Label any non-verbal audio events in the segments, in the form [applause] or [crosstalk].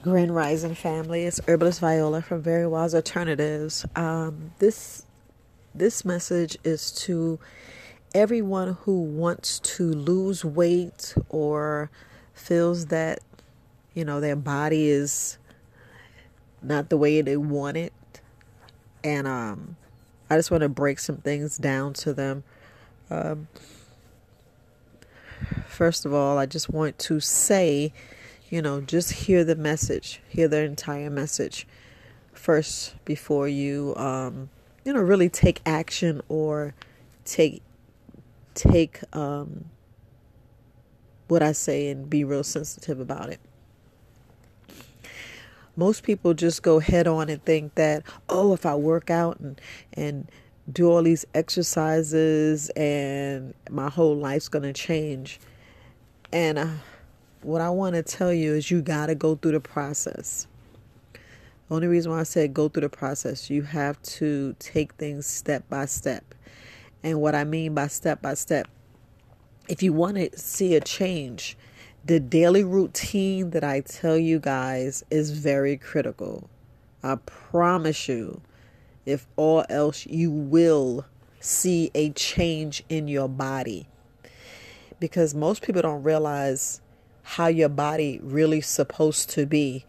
Grand Rising family, it's Herbalist Viola from Very Wise Alternatives. Um, this this message is to everyone who wants to lose weight or feels that you know their body is not the way they want it, and um, I just want to break some things down to them. Um, first of all, I just want to say you know, just hear the message, hear the entire message first before you, um, you know, really take action or take take um, what I say and be real sensitive about it. Most people just go head on and think that, oh, if I work out and and do all these exercises and my whole life's to change. And uh, what I want to tell you is you got to go through the process. The only reason why I said go through the process, you have to take things step by step. And what I mean by step by step, if you want to see a change, the daily routine that I tell you guys is very critical. I promise you, if all else, you will see a change in your body. Because most people don't realize how your body really supposed to be.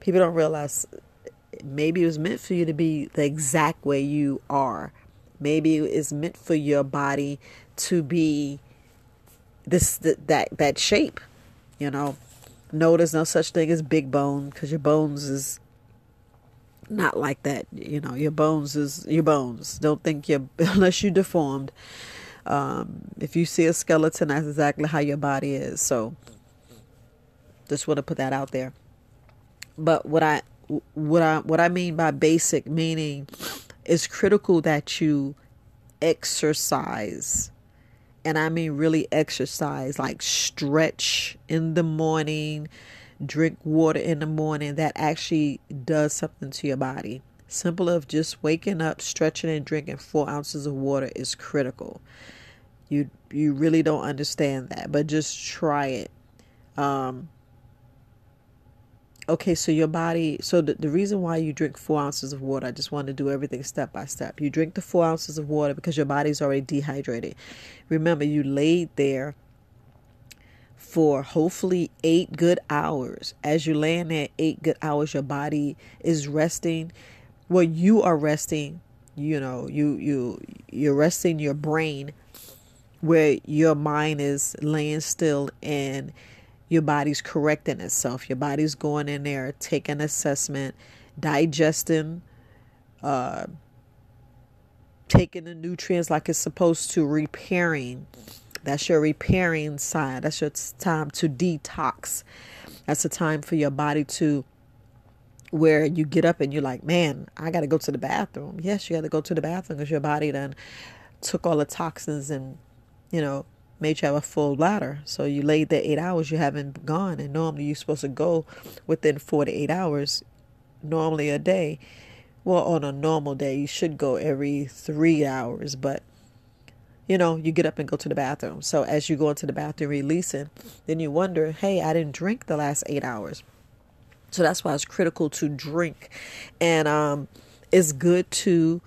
People don't realize maybe it was meant for you to be the exact way you are. Maybe it's meant for your body to be this that that shape. You know, no, there's no such thing as big bone because your bones is not like that. You know, your bones is your bones. Don't think you're [laughs] unless you're deformed. Um, if you see a skeleton, that's exactly how your body is. So just want to put that out there. But what I what I what I mean by basic meaning is critical that you exercise. And I mean really exercise, like stretch in the morning, drink water in the morning. That actually does something to your body. Simple of just waking up, stretching, and drinking four ounces of water is critical. You you really don't understand that, but just try it. Um, okay, so your body, so the, the reason why you drink four ounces of water, I just want to do everything step by step. You drink the four ounces of water because your body's already dehydrated. Remember, you laid there for hopefully eight good hours. As you're laying there eight good hours, your body is resting. Well, you are resting. You know, you you you're resting your brain, where your mind is laying still and your body's correcting itself. Your body's going in there, taking assessment, digesting, uh, taking the nutrients like it's supposed to, repairing. That's your repairing side. That's your time to detox. That's the time for your body to where you get up and you're like, man, I got to go to the bathroom. Yes, you got to go to the bathroom because your body done took all the toxins and, you know, made you have a full bladder. So you laid there eight hours, you haven't gone. And normally you're supposed to go within four to eight hours, normally a day. Well, on a normal day, you should go every three hours, but you know, you get up and go to the bathroom. So as you go into the bathroom releasing, then you wonder, hey, I didn't drink the last eight hours. So that's why it's critical to drink. And um, it's good to,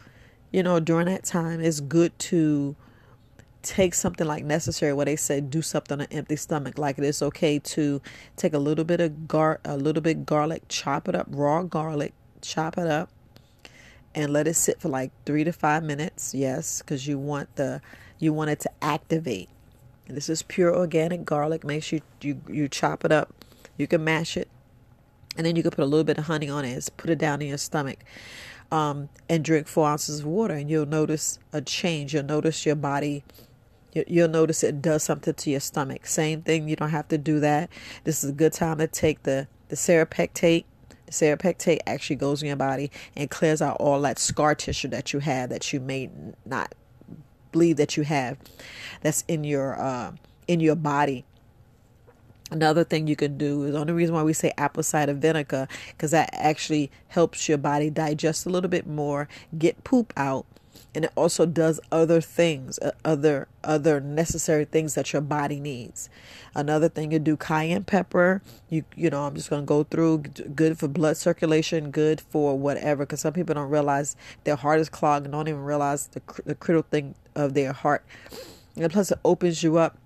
you know, during that time, it's good to take something like necessary where they say do something on an empty stomach. Like it is okay to take a little bit of gar a little bit garlic chop it up raw garlic chop it up and let it sit for like three to five minutes yes because you want the you want it to activate. This is pure organic garlic. Make sure you, you you chop it up. You can mash it and then you can put a little bit of honey on it. Put it down in your stomach um, and drink four ounces of water and you'll notice a change. You'll notice your body You'll notice it does something to your stomach. Same thing, you don't have to do that. This is a good time to take the, the serrapeptase. The serrapeptase actually goes in your body and clears out all that scar tissue that you have that you may not believe that you have that's in your uh, in your body. Another thing you can do is the only reason why we say apple cider vinegar because that actually helps your body digest a little bit more, get poop out, and it also does other things, uh, other other necessary things that your body needs. Another thing you do cayenne pepper. You you know I'm just gonna go through. Good for blood circulation. Good for whatever. Because some people don't realize their heart is clogged and don't even realize the the critical thing of their heart. And plus, it opens you up,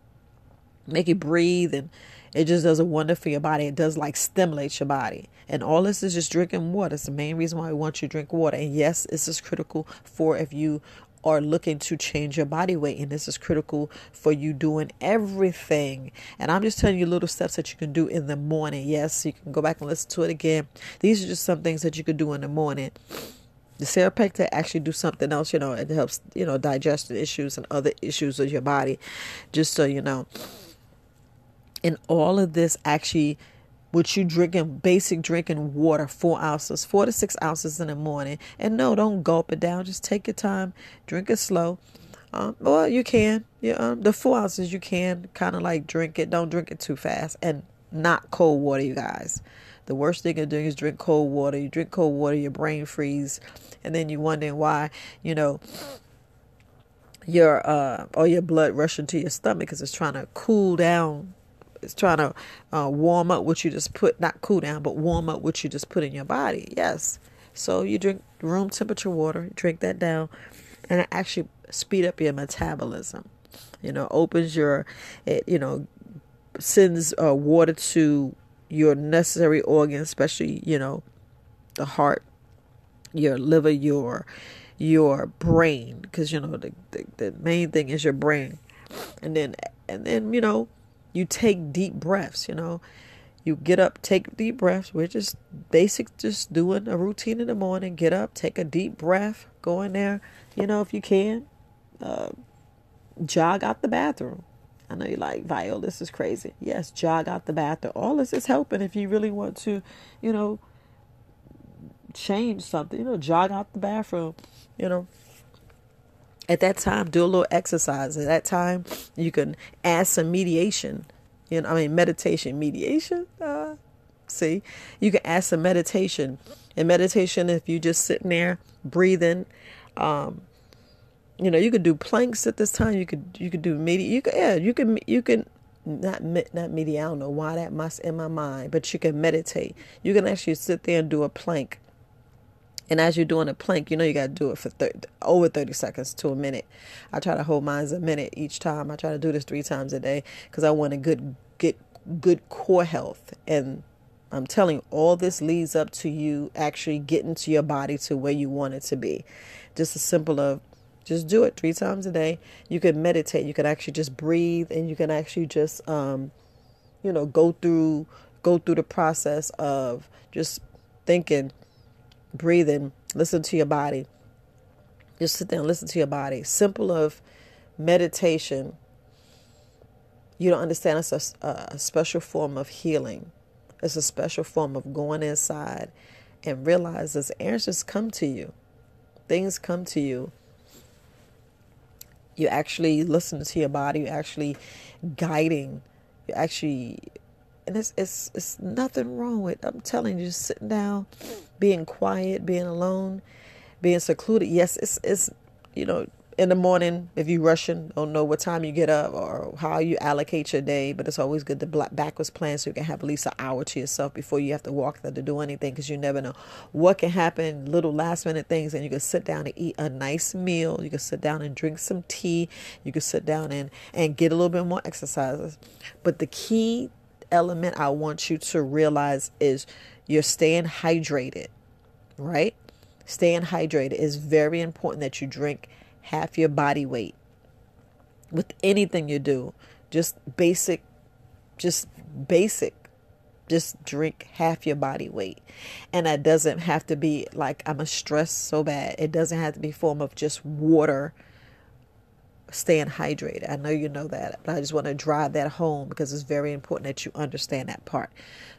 make you breathe, and it just does a wonder for your body. It does like stimulate your body. And all this is just drinking water. It's the main reason why we want you to drink water. And yes, this is critical for if you are looking to change your body weight and this is critical for you doing everything and i'm just telling you little steps that you can do in the morning yes you can go back and listen to it again these are just some things that you could do in the morning the Serrapeptase actually do something else, you know, it helps, you know, digestion issues and other issues of your body, just so you know. And all of this actually what you drinking basic drinking water four ounces four to six ounces in the morning. And no don't gulp it down. Just take your time. Drink it slow. Um, well you can. Yeah um, the four ounces you can kind of like drink it. Don't drink it too fast. And not cold water you guys. The worst thing you're doing is drink cold water. You drink cold water your brain freeze. And then you're wondering why you know your uh all your blood rushing to your stomach because it's trying to cool down it's trying to uh, warm up what you just put, not cool down, but warm up what you just put in your body. Yes. So you drink room temperature water, drink that down, and it actually speed up your metabolism. You know, opens your, it you know, sends uh, water to your necessary organs, especially you know, the heart, your liver, your your brain, because you know the, the the main thing is your brain, and then and then you know you take deep breaths, you know. You get up, take deep breaths. We're just basic, just doing a routine in the morning. Get up, take a deep breath, go in there, you know, if you can. Uh, jog out the bathroom. I know you're like, Viola, this is crazy. Yes, jog out the bathroom. All this is helping if you really want to, you know, change something. You know, jog out the bathroom, you know. At that time, do a little exercise. At that time, you can add some mediation. You know, I mean, meditation, mediation. Uh, see, you can add some meditation. And meditation, if you just sitting there breathing, um, you know, you could do planks at this time. You could you could do medi. You could yeah, you can you can not not medi. I don't know why that must in my mind, but you can meditate. You can actually sit there and do a plank and as you're doing a plank, you know you got to do it for 30, over 30 seconds to a minute. I try to hold mine a minute each time. I try to do this three times a day because I want a good get good core health. And I'm telling you, all this leads up to you actually getting to your body to where you want it to be. Just a simple of just do it three times a day. You can meditate. You can actually just breathe, and you can actually just um, you know go through go through the process of just thinking breathing, listen to your body. Just sit there and listen to your body. Simple of meditation. You don't understand it's a, a special form of healing. It's a special form of going inside and realize as answers come to you, things come to you. You actually listen to your body. You're actually guiding. You're actually and it's it's it's nothing wrong with I'm telling you, just sitting down, being quiet, being alone, being secluded. Yes, it's it's you know in the morning if you're rushing, don't know what time you get up or how you allocate your day, but it's always good to black backwards plan so you can have at least an hour to yourself before you have to walk there to do anything because you never know what can happen. Little last minute things, and you can sit down and eat a nice meal. You can sit down and drink some tea. You can sit down and and get a little bit more exercises. But the key element I want you to realize is you're staying hydrated, right? Staying hydrated is very important that you drink half your body weight with anything you do. Just basic, just basic. Just drink half your body weight. And that doesn't have to be like I'm a stress so bad. It doesn't have to be form of just water staying hydrated. I know you know that, but I just want to drive that home because it's very important that you understand that part.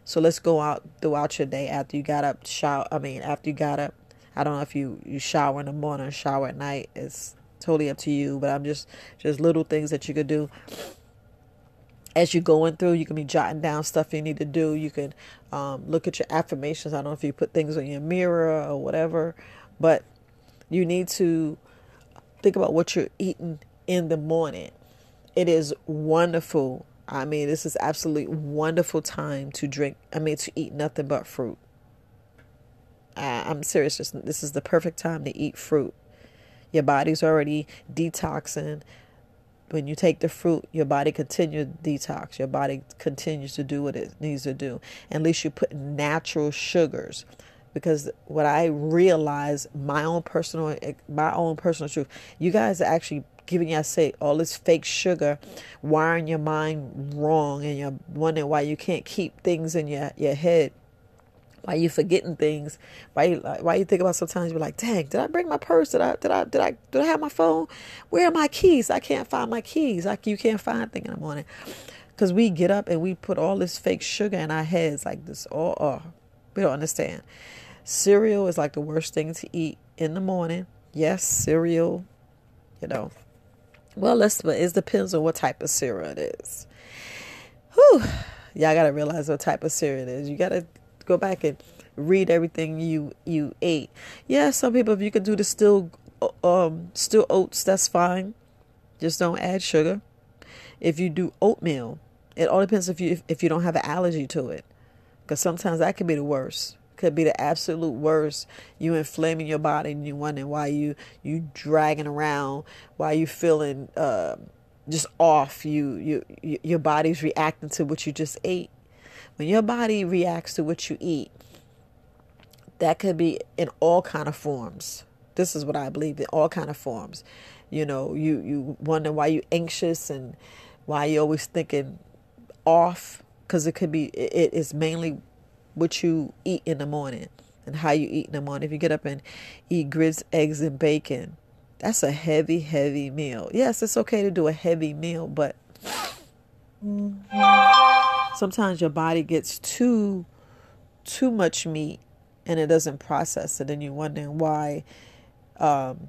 So let's go out throughout your day after you got up, shower. I mean, after you got up, I don't know if you you shower in the morning, shower at night. It's totally up to you, but I'm just just little things that you could do as you're going through. You can be jotting down stuff you need to do. You can um, look at your affirmations. I don't know if you put things on your mirror or whatever, but you need to think about what you're eating in the morning. It is wonderful. I mean, this is absolutely wonderful time to drink. I mean, to eat nothing but fruit. I, I'm serious. This is the perfect time to eat fruit. Your body's already detoxing. When you take the fruit, your body continues to detox. Your body continues to do what it needs to do. At least you put natural sugars because what I realize, my own personal, my own personal truth, you guys are actually giving you, say, all this fake sugar, wiring your mind wrong, and you're wondering why you can't keep things in your, your head why you forgetting things? Why you why you think about sometimes you're like, dang, did I bring my purse? Did I did I did I did I have my phone? Where are my keys? I can't find my keys. Like you can't find things in the morning. Cause we get up and we put all this fake sugar in our heads like this. Oh, oh, we don't understand. Cereal is like the worst thing to eat in the morning. Yes, cereal. You know. Well, let's. But it depends on what type of cereal it is. Whew. Y'all gotta realize what type of cereal it is. You gotta go back and read everything you you ate. Yeah, some people if you could do the still um still oats, that's fine. Just don't add sugar. If you do oatmeal, it all depends if you if, if you don't have an allergy to it, because sometimes that could be the worst. Could be the absolute worst. You inflaming your body and you wondering why you you dragging around, why you feeling uh, just off. You you your body's reacting to what you just ate. When your body reacts to what you eat, that could be in all kind of forms. This is what I believe in all kind of forms. You know, you you wonder why you anxious and why you always thinking off because it could be it is mainly what you eat in the morning and how you eat in the morning. If you get up and eat grits, eggs, and bacon, that's a heavy, heavy meal. Yes, it's okay to do a heavy meal, but sometimes your body gets too too much meat and it doesn't process it and you're wondering why um,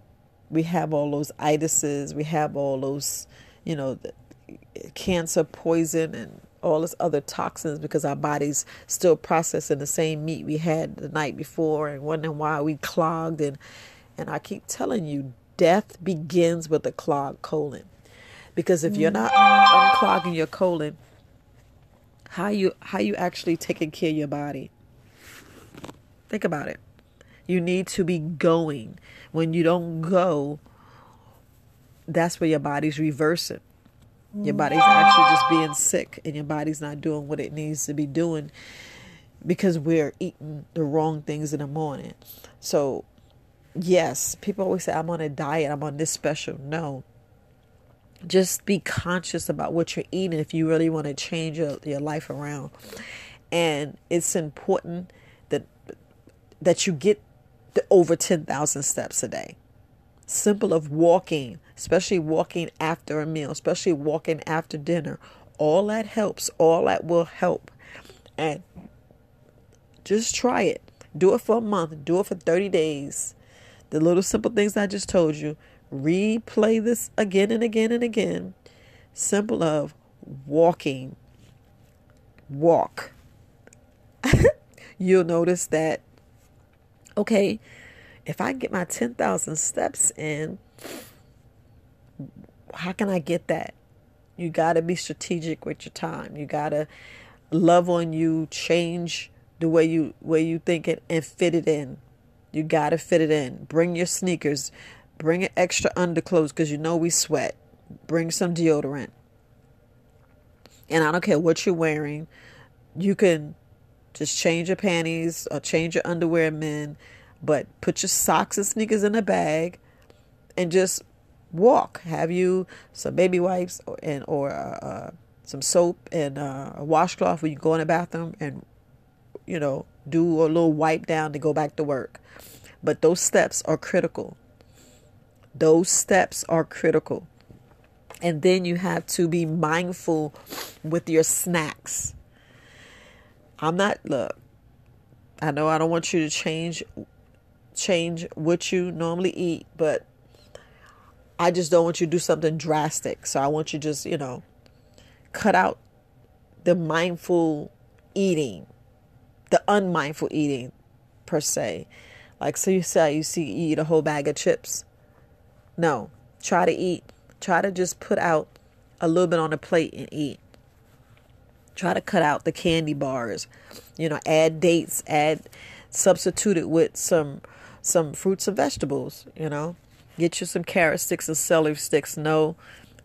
we have all those itises we have all those you know cancer poison and all this other toxins because our body's still processing the same meat we had the night before and wondering why we clogged. And and I keep telling you death begins with a clogged colon. Because if you're not unclogging your colon how you how you actually taking care of your body? Think about it. You need to be going. When you don't go that's where your body's reversing your body's actually just being sick and your body's not doing what it needs to be doing because we're eating the wrong things in the morning. So yes people always say i'm on a diet. I'm on this special. No. Just be conscious about what you're eating if you really want to change your, your life around. And it's important that that you get the over 10,000 steps a day simple of walking especially walking after a meal especially walking after dinner all that helps all that will help and just try it do it for a month do it for 30 days the little simple things i just told you replay this again and again and again. Simple of walking. Walk. [laughs] You'll notice that, okay, if I get my 10,000 steps in, how can I get that? You got to be strategic with your time. You got to love on you, change the way you way you think it and fit it in. You got to fit it in. Bring your sneakers. Bring an extra underclothes because you know we sweat. Bring some deodorant. And I don't care what you're wearing. You can just change your panties or change your underwear, men. But put your socks and sneakers in a bag and just walk. Have you some baby wipes and or uh, uh, some soap and uh, a washcloth when you go in the bathroom and you know do a little wipe down to go back to work. But those steps are critical. Those steps are critical. And then you have to be mindful with your snacks. I'm not look. I know I don't want you to change change what you normally eat, but I just don't want you to do something drastic. So I want you just, you know, cut out the mindful eating, the unmindful eating per se. Like so you say you see you eat a whole bag of chips. No, Try to eat. Try to just put out a little bit on a plate and eat. Try to cut out the candy bars. You know, add dates, add substitute it with some some fruits and vegetables, you know. Get you some carrot sticks and celery sticks. No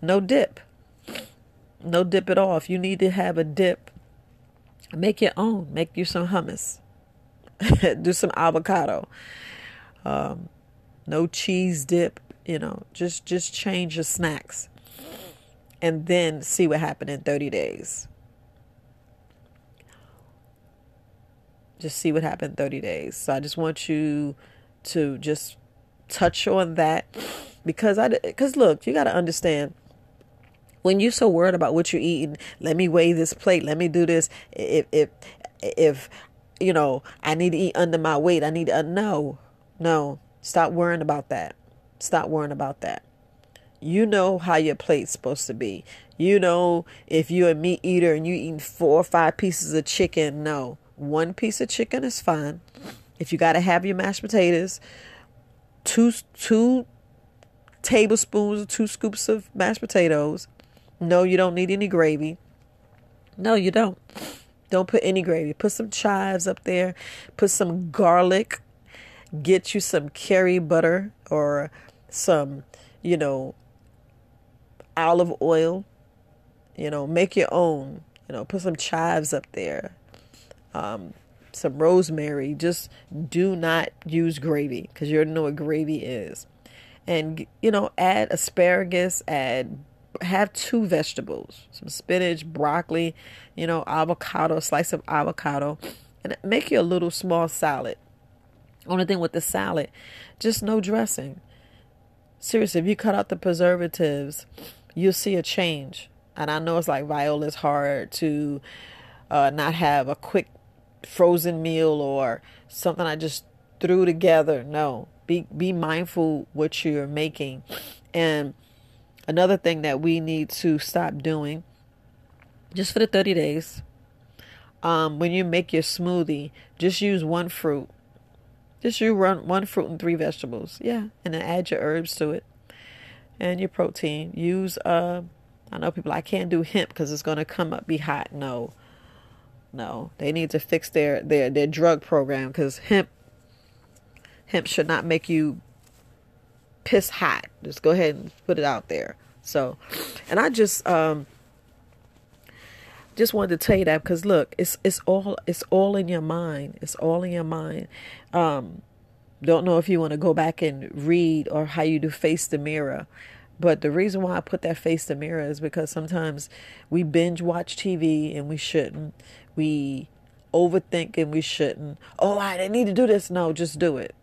no dip. No dip at all. If you need to have a dip, make your own. Make you some hummus. [laughs] Do some avocado. Um, no cheese dip, you know. Just just change your snacks. And then see what happened in 30 days. Just see what happened in 30 days. So I just want you to just touch on that because I because look, you got to understand when you're so worried about what you're eating, let me weigh this plate, let me do this. If if if you know I need to eat under my weight, I need to uh, no, no. Stop worrying about that. Stop worrying about that. You know how your plate's supposed to be. You know if you're a meat eater and you eating four or five pieces of chicken, no. One piece of chicken is fine. If you got to have your mashed potatoes, two two tablespoons, two scoops of mashed potatoes. No, you don't need any gravy. No, you don't. Don't put any gravy. Put some chives up there. Put some garlic. Get you some curry butter or some, you know, olive oil. You know, make your own. You know, put some chives up there um, some rosemary. Just do not use gravy because you already know what gravy is. And, you know, add asparagus, add, have two vegetables, some spinach, broccoli, you know, avocado, slice of avocado, and make you a little small salad. Only thing with the salad, just no dressing. Seriously, if you cut out the preservatives, you'll see a change. And I know it's like Viola's hard to uh, not have a quick frozen meal or something I just threw together. No, be be mindful what you're making. And another thing that we need to stop doing, just for the 30 days, um, when you make your smoothie, just use one fruit. Just use run one fruit and three vegetables. Yeah, and then add your herbs to it and your protein. Use uh, I know people I can't do hemp because it's gonna come up be hot. No, no, they need to fix their their their drug program because hemp hemp should not make you piss hot. Just go ahead and put it out there. So, and I just um just wanted to tell you that because look, it's it's all it's all in your mind. It's all in your mind. Um, don't know if you want to go back and read or how you do face the mirror. But the reason why I put that face the mirror is because sometimes we binge watch TV and we shouldn't we overthink and we shouldn't. Oh, I didn't need to do this. No, just do it.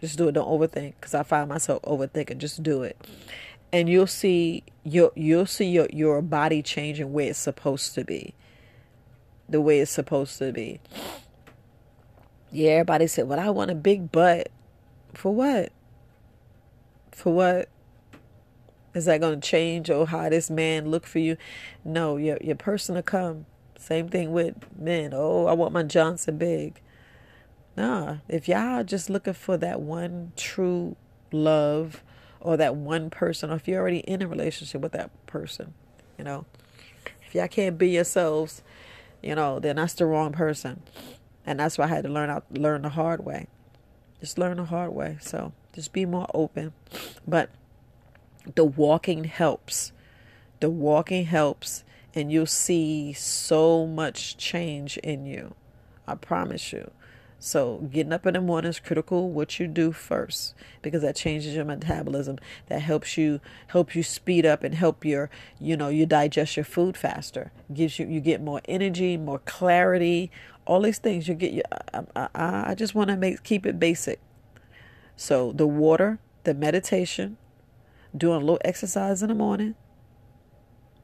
Just do it. Don't overthink. Because I find myself overthinking. Just do it, and you'll see your you'll see your your body changing where it's supposed to be. The way it's supposed to be. Yeah, everybody said, "Well, I want a big butt." For what? For what? Is that going to change or how this man look for you? No, your your person to come. Same thing with men. Oh, I want my Johnson big. Nah, if y'all just looking for that one true love or that one person, or if you're already in a relationship with that person, you know, if y'all can't be yourselves, you know, then that's the wrong person. And that's why I had to learn out learn the hard way. Just learn the hard way. So just be more open. But the walking helps. The walking helps and you'll see so much change in you. I promise you. So getting up in the morning is critical what you do first because that changes your metabolism. That helps you help you speed up and help your you know you digest your food faster. Gives you you get more energy, more clarity, all these things. You get you. I, I, I just want to make keep it basic. So the water, the meditation, doing a little exercise in the morning,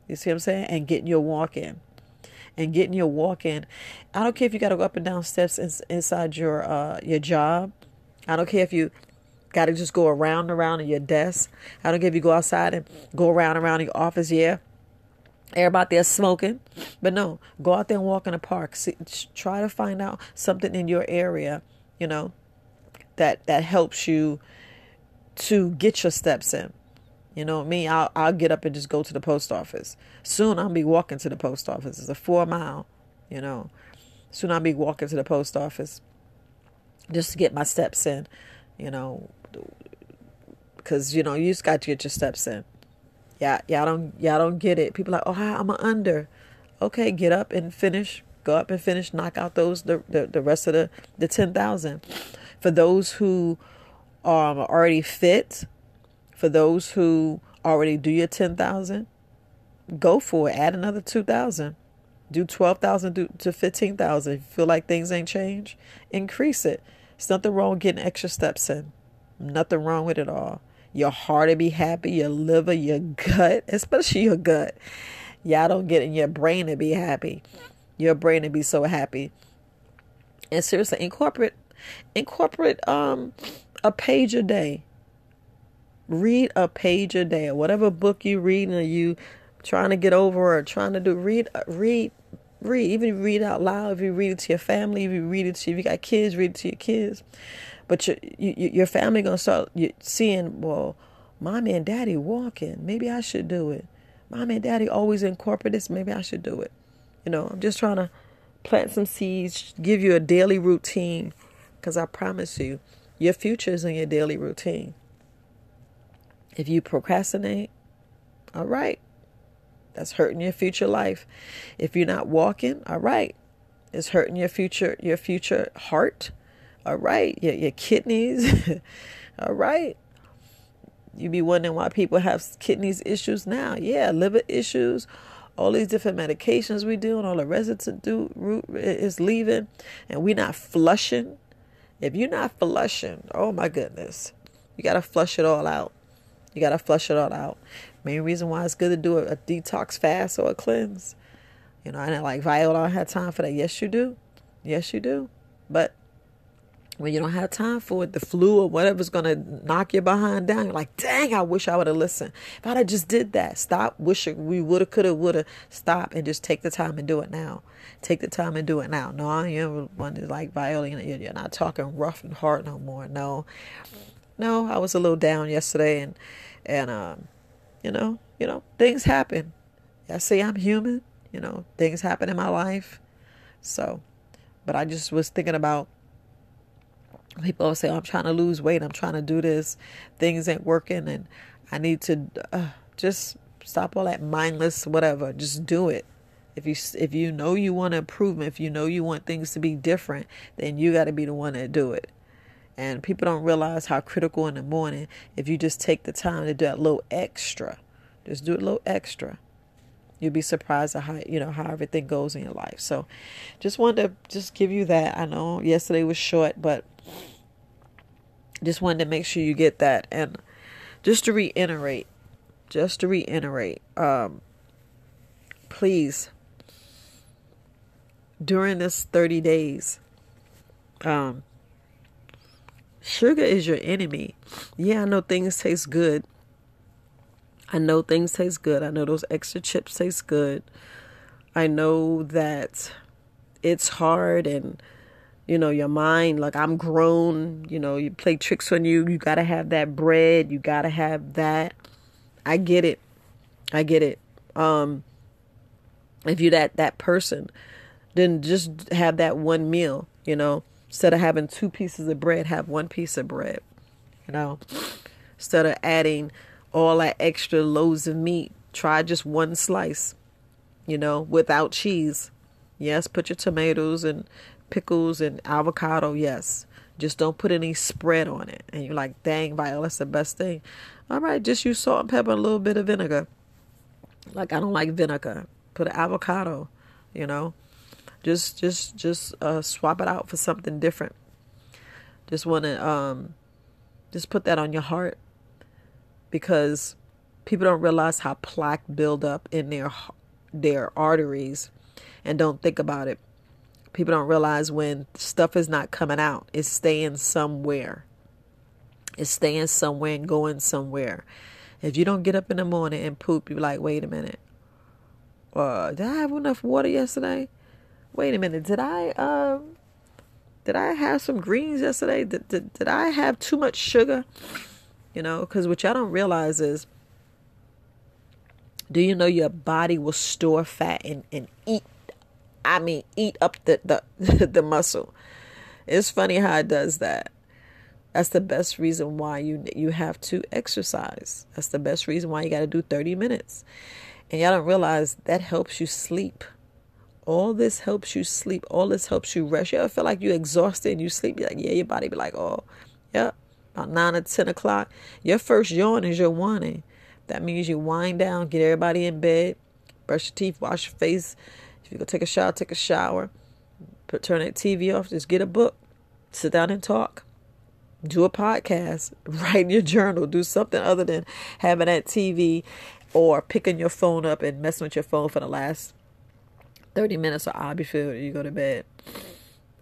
you see what I'm saying? And getting your walk in. And getting your walk in. I don't care if you got to go up and down steps in, inside your uh, your job. I don't care if you got to just go around and around in your desk. I don't care if you go outside and go around and around in your office. Yeah. Everybody there smoking. But no, go out there and walk in the park. See, try to find out something in your area, you know, that, that helps you to get your steps in. You know me, I'll I'll get up and just go to the post office. Soon I'll be walking to the post office. It's a four mile, you know. Soon I'll be walking to the post office just to get my steps in, you know, because you know you just got to get your steps in. Yeah, y'all don't y'all don't get it. People like, oh, hi, I'm a under. Okay, get up and finish. Go up and finish. Knock out those the the, the rest of the the ten thousand. For those who um, are already fit, for those who already do your ten thousand, go for it. Add another two thousand. Do twelve thousand to fifteen thousand. If you feel like things ain't changed, increase it. It's nothing wrong getting extra steps in. Nothing wrong with it all. Your heart to be happy, your liver, your gut, especially your gut. Y'all don't get in your brain to be happy. Your brain to be so happy. And seriously, incorporate incorporate um a page a day. Read a page a day, or whatever book you read, and you trying to get over or trying to do. Read, uh, read, read. Even read out loud. If you read it to your family, if you read it to if you got kids, read it to your kids. But your you, your family gonna start seeing. Well, mommy and daddy walking. Maybe I should do it. Mommy and daddy always incorporate this. Maybe I should do it. You know, I'm just trying to plant some seeds, give you a daily routine, because I promise you, your future is in your daily routine. If you procrastinate, all right, that's hurting your future life. If you're not walking, all right, it's hurting your future your future heart. All right, your your kidneys. [laughs] all right. You be wondering why people have kidneys issues now. Yeah, liver issues, all these different medications we do, and all the residue root is leaving, and we're not flushing. If you're not flushing, oh my goodness, you gotta flush it all out. You gotta flush it all out. Main reason why it's good to do a, a detox fast or a cleanse. You know, and like Viola, I don't have time for that. Yes, you do. Yes, you do. But when you don't have time for it, the flu or whatever's going to knock your behind down, you're like, dang, I wish I would have listened. If have just did that, stop wishing we would have, could have, would have, stop and just take the time and do it now. Take the time and do it now. No, I am one that's like Viola, you're not talking rough and hard no more. No, no, I was a little down yesterday and, and, um, you know, you know, things happen. I say I'm human, you know, things happen in my life. So, but I just was thinking about people always say, oh, I'm trying to lose weight, I'm trying to do this, things ain't working, and I need to uh, just stop all that mindless whatever. Just do it. If you if you know you want improvement, if you know you want things to be different, then you got to be the one to do it. And people don't realize how critical in the morning if you just take the time to do that little extra. Just do a little extra. You'll be surprised at how you know how everything goes in your life. So just wanted to just give you that. I know yesterday was short, but just wanted to make sure you get that. And just to reiterate, just to reiterate, um, please, during this 30 days, um, sugar is your enemy. Yeah, I know things taste good. I know things taste good. I know those extra chips taste good. I know that it's hard and you know your mind like i'm grown you know you play tricks on you you gotta have that bread you gotta have that i get it i get it um if you're that that person then just have that one meal you know instead of having two pieces of bread have one piece of bread you know instead of adding all that extra loads of meat try just one slice you know without cheese yes put your tomatoes and pickles and avocado, yes. Just don't put any spread on it. And you're like, dang, Viola, that's the best thing. All right, just use salt and pepper and a little bit of vinegar. Like I don't like vinegar. Put an avocado, you know. Just just just uh, swap it out for something different. Just want to um just put that on your heart because people don't realize how plaque build up in their their arteries and don't think about it People don't realize when stuff is not coming out, it's staying somewhere. It's staying somewhere and going somewhere. If you don't get up in the morning and poop, you're like, wait a minute. Uh, did I have enough water yesterday? Wait a minute. Did I um did I have some greens yesterday? Did, did, did I have too much sugar? You know, because what y'all don't realize is Do you know your body will store fat and, and eat? I mean, eat up the, the, [laughs] the muscle. It's funny how it does that. That's the best reason why you you have to exercise. That's the best reason why you got to do 30 minutes. And y'all don't realize that helps you sleep. All this helps you sleep. All this helps you rest. You ever feel like you're exhausted and you sleep? You're like, yeah, your body be like, oh, yeah, about 9 or 10 o'clock. Your first yawn is your warning. That means you wind down, get everybody in bed, brush your teeth, wash your face. If you go take a shower, take a shower. Put, turn that TV off. Just get a book. Sit down and talk do a podcast, [laughs] write in your journal, do something other than having that TV or picking your phone up and messing with your phone for the last 30 minutes hour before you go to bed.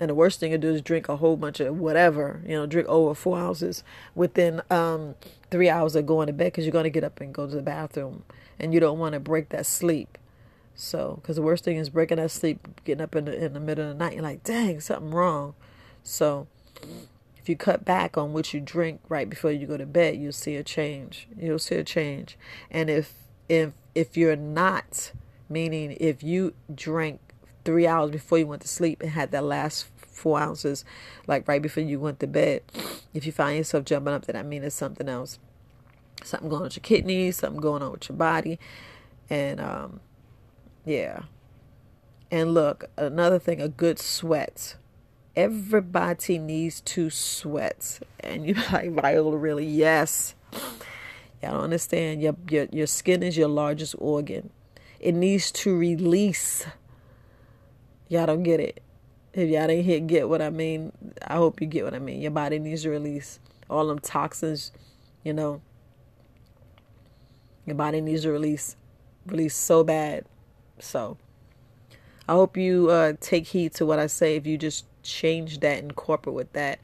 And the worst thing to do is drink a whole bunch of whatever, you know, drink over four ounces within um, three hours of going to bed because you're going to get up and go to the bathroom and you don't want to break that sleep. So, because the worst thing is breaking that sleep, getting up in the, in the middle of the night, you're like, dang, something wrong. So, if you cut back on what you drink right before you go to bed, you'll see a change. You'll see a change. And if if if you're not, meaning if you drank three hours before you went to sleep and had that last four ounces, like right before you went to bed, if you find yourself jumping up, then I mean it's something else. Something going on with your kidneys, something going on with your body. And um yeah. And look, another thing, a good sweat everybody needs to sweat. And you're [laughs] like, Viola, really? Yes. Y'all don't understand. Your, your, your skin is your largest organ. It needs to release. Y'all don't get it. If y'all didn't hit get what I mean, I hope you get what I mean. Your body needs to release all them toxins, you know. Your body needs to release. Release so bad. So I hope you uh, take heed to what I say if you just change that, incorporate with that,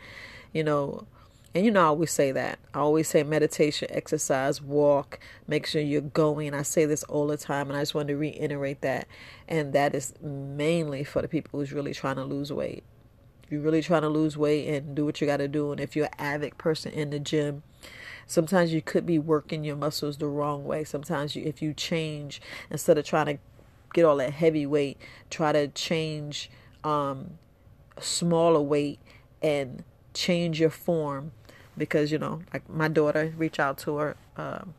you know. And you know, I always say that. I always say meditation, exercise, walk, make sure you're going. I say this all the time, and I just want to reiterate that. And that is mainly for the people who's really trying to lose weight. If you're really trying to lose weight and do what you got to do, and if you're an avid person in the gym, sometimes you could be working your muscles the wrong way. Sometimes you, if you change, instead of trying to get all that heavy weight, try to change um, smaller weight and change your form because you know like my daughter reach out to her um,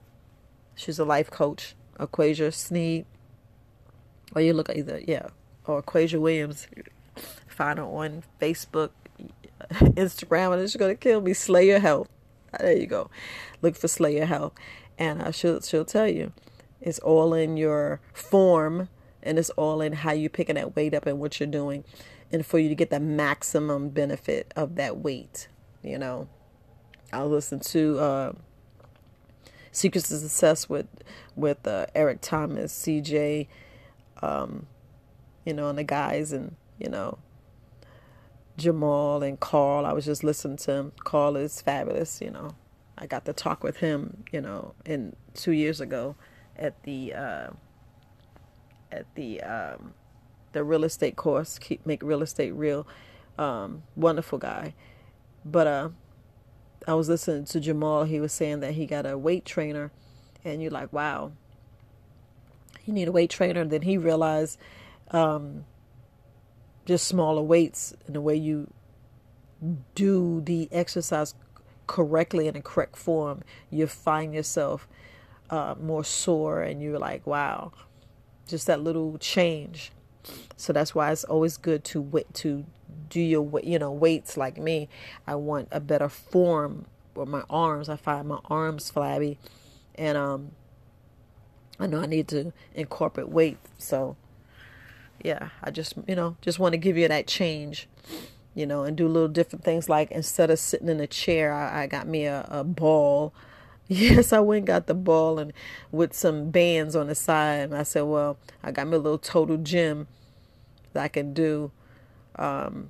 she's a life coach Aquasia Sneed or you look at either yeah or Aquasia Williams. Find her on Facebook [laughs] Instagram and it's gonna kill me. Slayer health. There you go. Look for Slayer health. And uh, she'll she'll tell you it's all in your form and it's all in how you picking that weight up and what you're doing and for you to get the maximum benefit of that weight you know i'll listen to uh, secrets of success with with uh, eric thomas cj um, you know and the guys and you know jamal and carl. I was just listening to him. Carl is fabulous you know. I got to talk with him you know in two years ago at the uh, at the um, the real estate course, keep make real estate real. Um, wonderful guy, but uh, I was listening to Jamal. He was saying that he got a weight trainer, and you're like, wow, you need a weight trainer. And then he realized um, just smaller weights and the way you do the exercise correctly in the correct form, you find yourself uh, more sore, and you're like, wow just that little change. So that's why it's always good to to do your you know weights like me. I want a better form with my arms. I find my arms flabby, and um, I know I need to incorporate weight. So yeah, I just you know just want to give you that change, you know, and do little different things. Like instead of sitting in a chair, I, I got me a, a ball [laughs] Yes, I went and got the ball and with some bands on the side. And I said, well, I got me a little total gym that I can do um,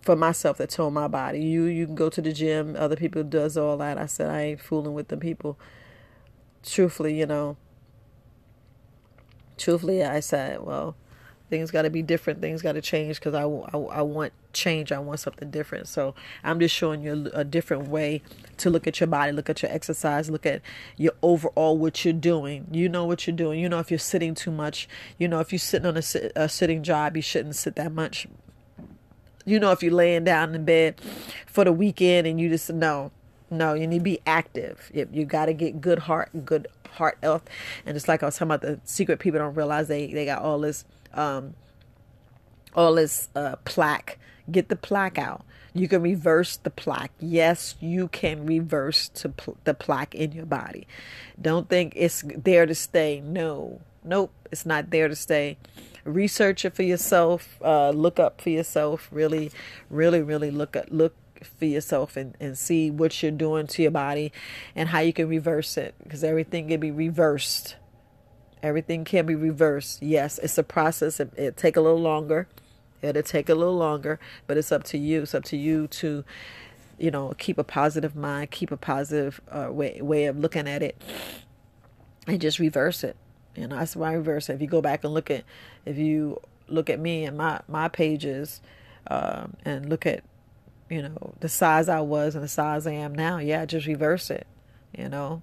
for myself that told my body. You you can go to the gym. Other people does all that. I said I ain't fooling with the people. Truthfully, you know. Truthfully, I said, well, Things got to be different. Things got to change because I, I, I want change. I want something different. So I'm just showing you a, a different way to look at your body, look at your exercise, look at your overall what you're doing. You know what you're doing. You know if you're sitting too much. You know if you're sitting on a, a sitting job, you shouldn't sit that much. You know if you're laying down in bed for the weekend and you just know no, you need to be active. You, you got to get good heart, good heart health. And just like I was talking about, the secret people don't realize they, they got all this, um, all this uh, plaque. Get the plaque out. You can reverse the plaque. Yes, you can reverse to pl- the plaque in your body. Don't think it's there to stay. No, nope, it's not there to stay. Research it for yourself. Uh, look up for yourself. Really, really, really look at look for yourself and, and see what you're doing to your body and how you can reverse it because everything can be reversed. Everything can be reversed. Yes it's a process. It, it take a little longer. It'll take a little longer but it's up to you. It's up to you to you know keep a positive mind keep a positive uh, way, way of looking at it and just reverse it. You know that's why I reverse it. If you go back and look at if you look at me and my my pages um, and look at you know, the size I was and the size I am now. Yeah, just reverse it. You know,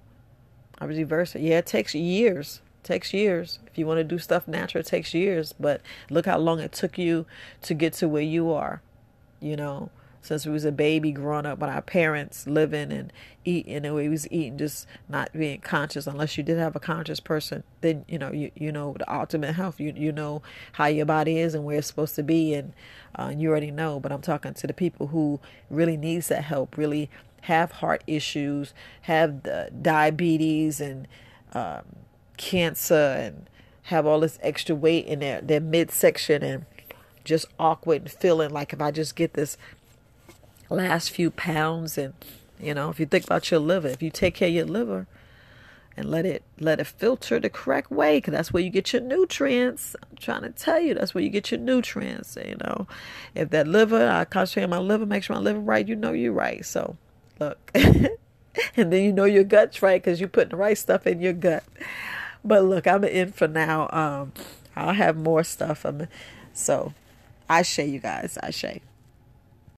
I reverse it. Yeah, it takes years. Takes years. If you want to do stuff natural, it takes years. But look how long it took you to get to where you are. You know, since we was a baby growing up with our parents living and eating and we was eating just not being conscious. Unless you did have a conscious person then you know you you know the ultimate health you you know how your body is and where it's supposed to be and uh, you already know. But i'm talking to the people who really needs that help really have heart issues have the diabetes and um, cancer and have all this extra weight in their their midsection and just awkward and feeling like if I just get this last few pounds and you know if you think about your liver if you take care of your liver and let it let it filter the correct way because that's where you get your nutrients. I'm trying to tell you that's where you get your nutrients you know. If that liver i concentrate on my liver make sure my liver right you know you're right. So look. [laughs] And then you know your gut's right because you're putting the right stuff in your gut. But look i'm in for now. Um i'll have more stuff. I'm, so i share you guys i share